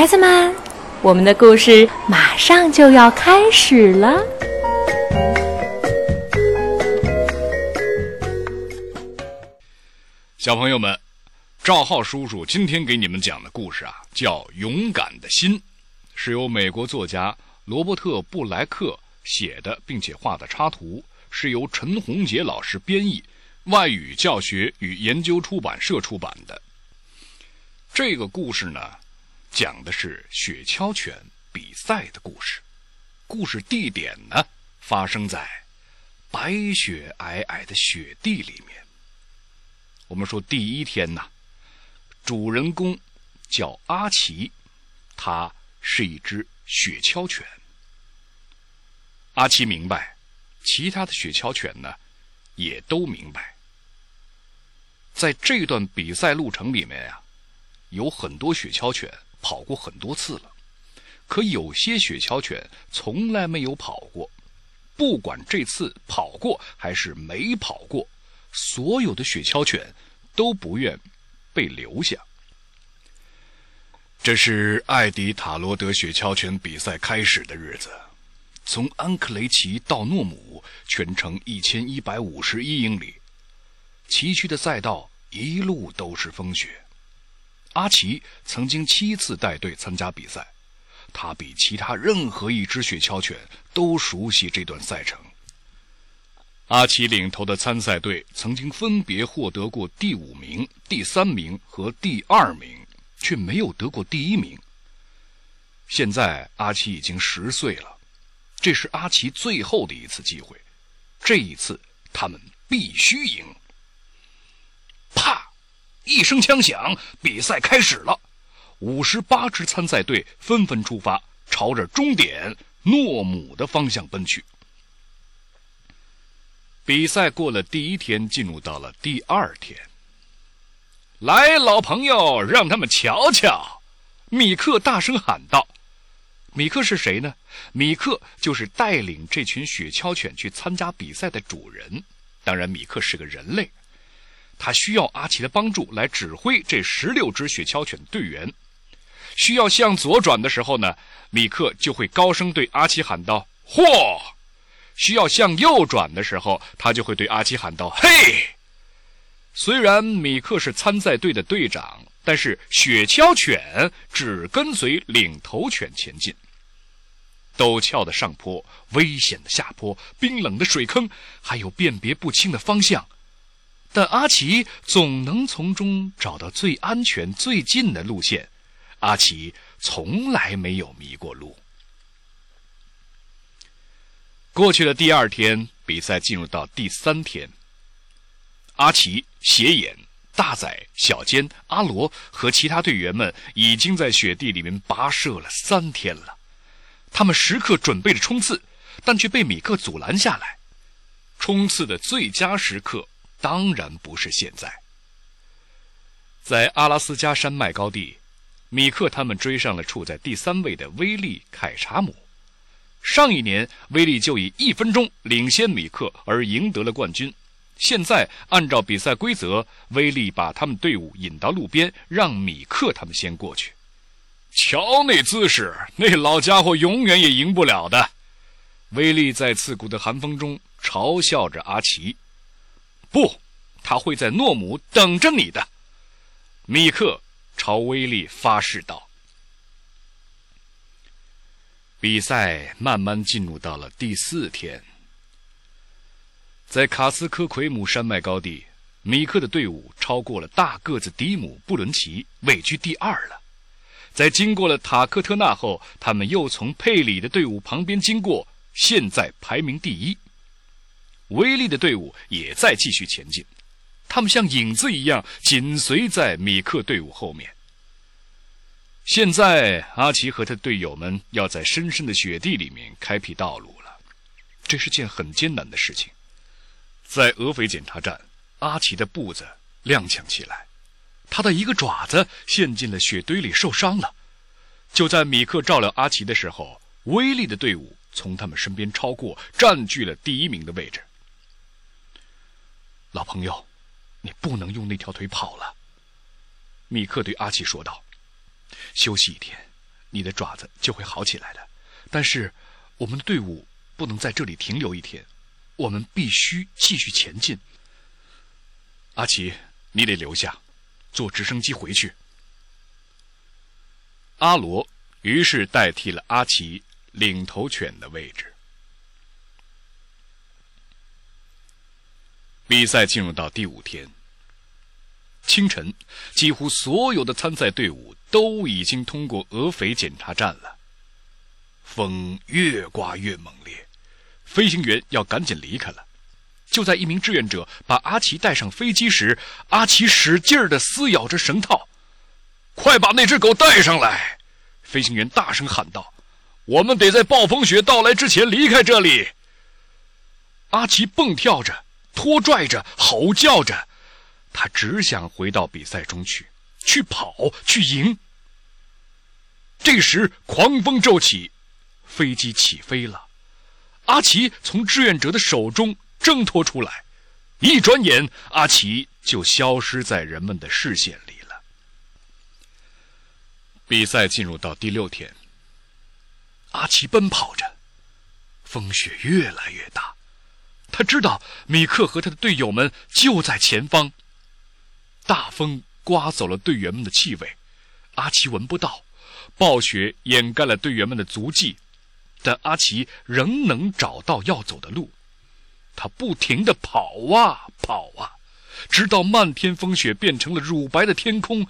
孩子们，我们的故事马上就要开始了。小朋友们，赵浩叔叔今天给你们讲的故事啊，叫《勇敢的心》，是由美国作家罗伯特·布莱克写的，并且画的插图，是由陈红杰老师编译，外语教学与研究出版社出版的。这个故事呢，讲的是雪橇犬比赛的故事。故事地点呢，发生在白雪皑皑的雪地里面。我们说第一天呐，主人公叫阿奇，他是一只雪橇犬。阿奇明白，其他的雪橇犬呢，也都明白。在这段比赛路程里面呀。有很多雪橇犬跑过很多次了，可有些雪橇犬从来没有跑过。不管这次跑过还是没跑过，所有的雪橇犬都不愿被留下。这是艾迪塔罗德雪橇犬比赛开始的日子，从安克雷奇到诺姆，全程一千一百五十一英里，崎岖的赛道一路都是风雪。阿奇曾经七次带队参加比赛，他比其他任何一只雪橇犬都熟悉这段赛程。阿奇领头的参赛队曾经分别获得过第五名、第三名和第二名，却没有得过第一名。现在阿奇已经十岁了，这是阿奇最后的一次机会，这一次他们必须赢。一声枪响，比赛开始了。五十八支参赛队纷纷出发，朝着终点诺姆的方向奔去。比赛过了第一天，进入到了第二天。来，老朋友，让他们瞧瞧！米克大声喊道：“米克是谁呢？米克就是带领这群雪橇犬去参加比赛的主人。当然，米克是个人类。”他需要阿奇的帮助来指挥这十六只雪橇犬队员。需要向左转的时候呢，米克就会高声对阿奇喊道：“嚯！”需要向右转的时候，他就会对阿奇喊道：“嘿！”虽然米克是参赛队的队长，但是雪橇犬只跟随领头犬前进。陡峭的上坡、危险的下坡、冰冷的水坑，还有辨别不清的方向。但阿奇总能从中找到最安全、最近的路线。阿奇从来没有迷过路。过去的第二天，比赛进入到第三天。阿奇、斜眼、大仔、小尖、阿罗和其他队员们已经在雪地里面跋涉了三天了。他们时刻准备着冲刺，但却被米克阻拦下来。冲刺的最佳时刻。当然不是现在。在阿拉斯加山脉高地，米克他们追上了处在第三位的威利凯查姆。上一年，威利就以一分钟领先米克而赢得了冠军。现在，按照比赛规则，威利把他们队伍引到路边，让米克他们先过去。瞧那姿势，那老家伙永远也赢不了的。威利在刺骨的寒风中嘲笑着阿奇。不，他会在诺姆等着你的。米克朝威利发誓道。比赛慢慢进入到了第四天，在卡斯科奎姆山脉高地，米克的队伍超过了大个子迪姆布伦奇，位居第二了。在经过了塔克特纳后，他们又从佩里的队伍旁边经过，现在排名第一。威力的队伍也在继续前进，他们像影子一样紧随在米克队伍后面。现在，阿奇和他的队友们要在深深的雪地里面开辟道路了，这是件很艰难的事情。在俄斐检查站，阿奇的步子踉跄起来，他的一个爪子陷进了雪堆里，受伤了。就在米克照料阿奇的时候，威力的队伍从他们身边超过，占据了第一名的位置。老朋友，你不能用那条腿跑了。”米克对阿奇说道，“休息一天，你的爪子就会好起来的。但是，我们的队伍不能在这里停留一天，我们必须继续前进。阿奇，你得留下，坐直升机回去。阿罗于是代替了阿奇领头犬的位置。比赛进入到第五天。清晨，几乎所有的参赛队伍都已经通过俄斐检查站了。风越刮越猛烈，飞行员要赶紧离开了。就在一名志愿者把阿奇带上飞机时，阿奇使劲儿地撕咬着绳套。“快把那只狗带上来！”飞行员大声喊道，“我们得在暴风雪到来之前离开这里。”阿奇蹦跳着。拖拽着，吼叫着，他只想回到比赛中去，去跑，去赢。这时，狂风骤起，飞机起飞了。阿奇从志愿者的手中挣脱出来，一转眼，阿奇就消失在人们的视线里了。比赛进入到第六天，阿奇奔跑着，风雪越来越大。他知道米克和他的队友们就在前方。大风刮走了队员们的气味，阿奇闻不到；暴雪掩盖了队员们的足迹，但阿奇仍能找到要走的路。他不停地跑啊跑啊，直到漫天风雪变成了乳白的天空。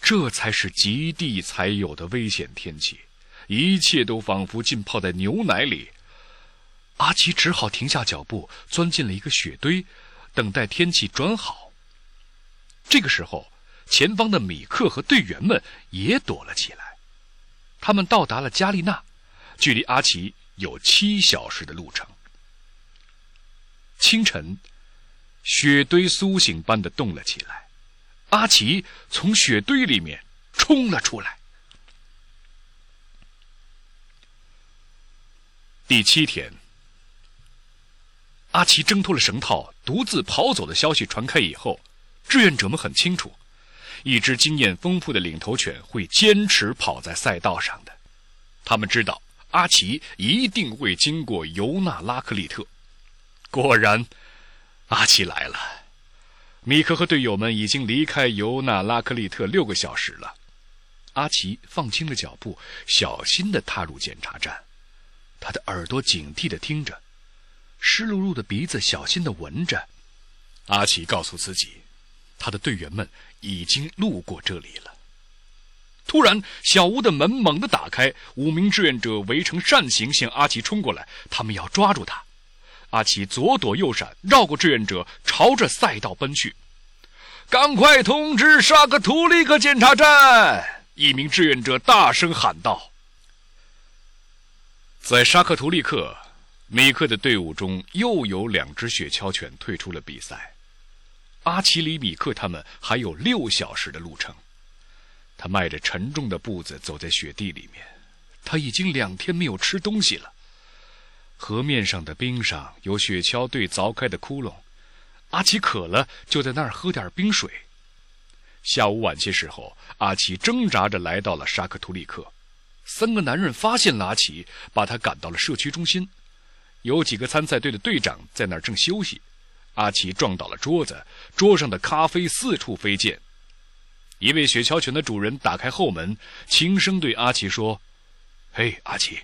这才是极地才有的危险天气，一切都仿佛浸泡在牛奶里。阿奇只好停下脚步，钻进了一个雪堆，等待天气转好。这个时候，前方的米克和队员们也躲了起来。他们到达了加利纳，距离阿奇有七小时的路程。清晨，雪堆苏醒般的动了起来，阿奇从雪堆里面冲了出来。第七天。阿奇挣脱了绳套，独自跑走的消息传开以后，志愿者们很清楚，一只经验丰富的领头犬会坚持跑在赛道上的。他们知道阿奇一定会经过尤纳拉克利特。果然，阿奇来了。米克和队友们已经离开尤纳拉克利特六个小时了。阿奇放轻了脚步，小心地踏入检查站，他的耳朵警惕地听着。湿漉漉的鼻子小心地闻着，阿奇告诉自己，他的队员们已经路过这里了。突然，小屋的门猛地打开，五名志愿者围成扇形向阿奇冲过来，他们要抓住他。阿奇左躲右闪，绕过志愿者，朝着赛道奔去。赶快通知沙克图利克检查站！一名志愿者大声喊道。在沙克图利克。米克的队伍中又有两只雪橇犬退出了比赛。阿奇里米克他们还有六小时的路程。他迈着沉重的步子走在雪地里面。他已经两天没有吃东西了。河面上的冰上有雪橇队凿开的窟窿。阿奇渴了，就在那儿喝点冰水。下午晚些时候，阿奇挣扎着来到了沙克图里克。三个男人发现了阿奇，把他赶到了社区中心。有几个参赛队的队长在那儿正休息，阿奇撞倒了桌子，桌上的咖啡四处飞溅。一位雪橇犬的主人打开后门，轻声对阿奇说：“嘿，阿奇，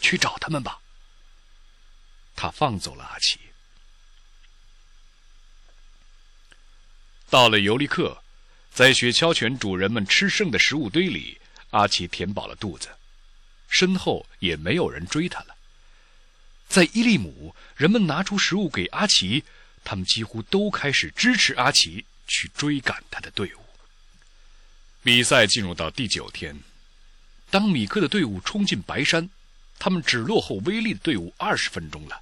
去找他们吧。”他放走了阿奇。到了尤利克，在雪橇犬主人们吃剩的食物堆里，阿奇填饱了肚子，身后也没有人追他了。在伊利姆，人们拿出食物给阿奇，他们几乎都开始支持阿奇去追赶他的队伍。比赛进入到第九天，当米克的队伍冲进白山，他们只落后威利的队伍二十分钟了。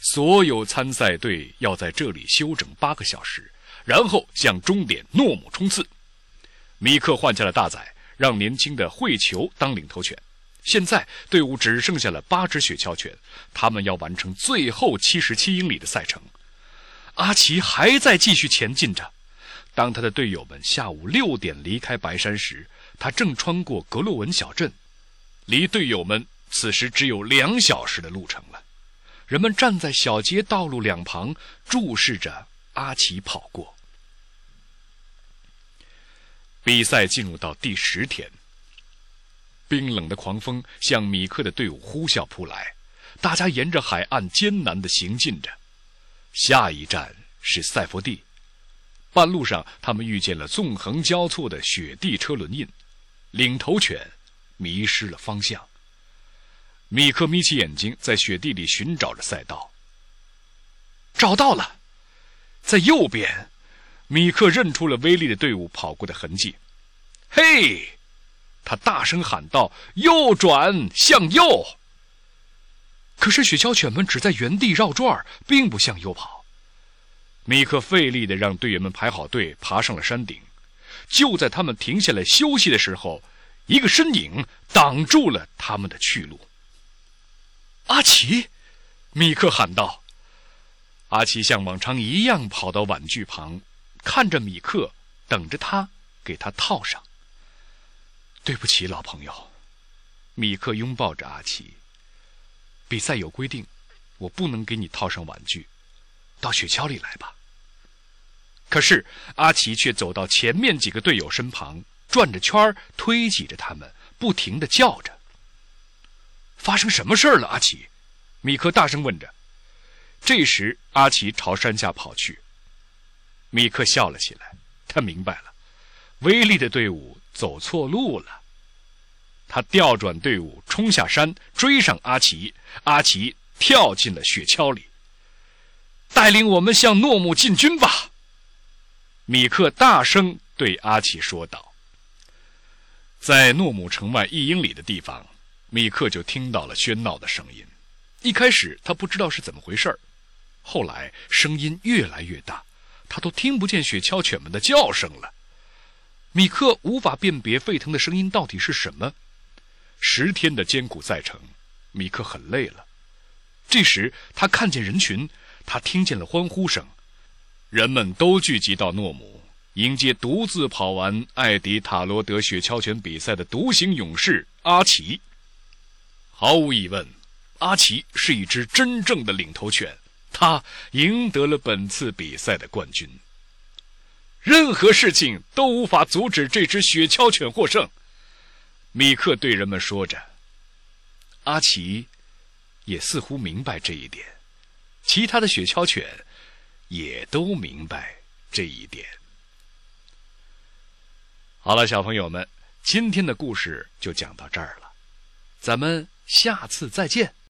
所有参赛队要在这里休整八个小时，然后向终点诺姆冲刺。米克换下了大仔，让年轻的惠球当领头犬。现在队伍只剩下了八只雪橇犬，他们要完成最后七十七英里的赛程。阿奇还在继续前进着。当他的队友们下午六点离开白山时，他正穿过格洛文小镇。离队友们此时只有两小时的路程了。人们站在小街道路两旁，注视着阿奇跑过。比赛进入到第十天，冰冷的狂风向米克的队伍呼啸扑来，大家沿着海岸艰难地行进着。下一站是塞佛地，半路上他们遇见了纵横交错的雪地车轮印，领头犬迷失了方向。米克眯起眼睛，在雪地里寻找着赛道。找到了，在右边，米克认出了威利的队伍跑过的痕迹。嘿，他大声喊道：“右转，向右！”可是雪橇犬们只在原地绕转，并不向右跑。米克费力的让队员们排好队，爬上了山顶。就在他们停下来休息的时候，一个身影挡住了他们的去路。阿奇，米克喊道。阿奇像往常一样跑到碗具旁，看着米克，等着他给他套上。对不起，老朋友。米克拥抱着阿奇。比赛有规定，我不能给你套上玩具。到雪橇里来吧。可是阿奇却走到前面几个队友身旁，转着圈儿推挤着他们，不停的叫着。发生什么事儿了，阿奇？米克大声问着。这时，阿奇朝山下跑去。米克笑了起来，他明白了，威力的队伍走错路了。他调转队伍，冲下山，追上阿奇。阿奇跳进了雪橇里，带领我们向诺姆进军吧。米克大声对阿奇说道。在诺姆城外一英里的地方。米克就听到了喧闹的声音，一开始他不知道是怎么回事后来声音越来越大，他都听不见雪橇犬们的叫声了。米克无法辨别沸腾的声音到底是什么。十天的艰苦赛程，米克很累了。这时他看见人群，他听见了欢呼声，人们都聚集到诺姆，迎接独自跑完艾迪塔罗德雪橇犬比赛的独行勇士阿奇。毫无疑问，阿奇是一只真正的领头犬，他赢得了本次比赛的冠军。任何事情都无法阻止这只雪橇犬获胜，米克对人们说着。阿奇也似乎明白这一点，其他的雪橇犬也都明白这一点。好了，小朋友们，今天的故事就讲到这儿了，咱们。下次再见。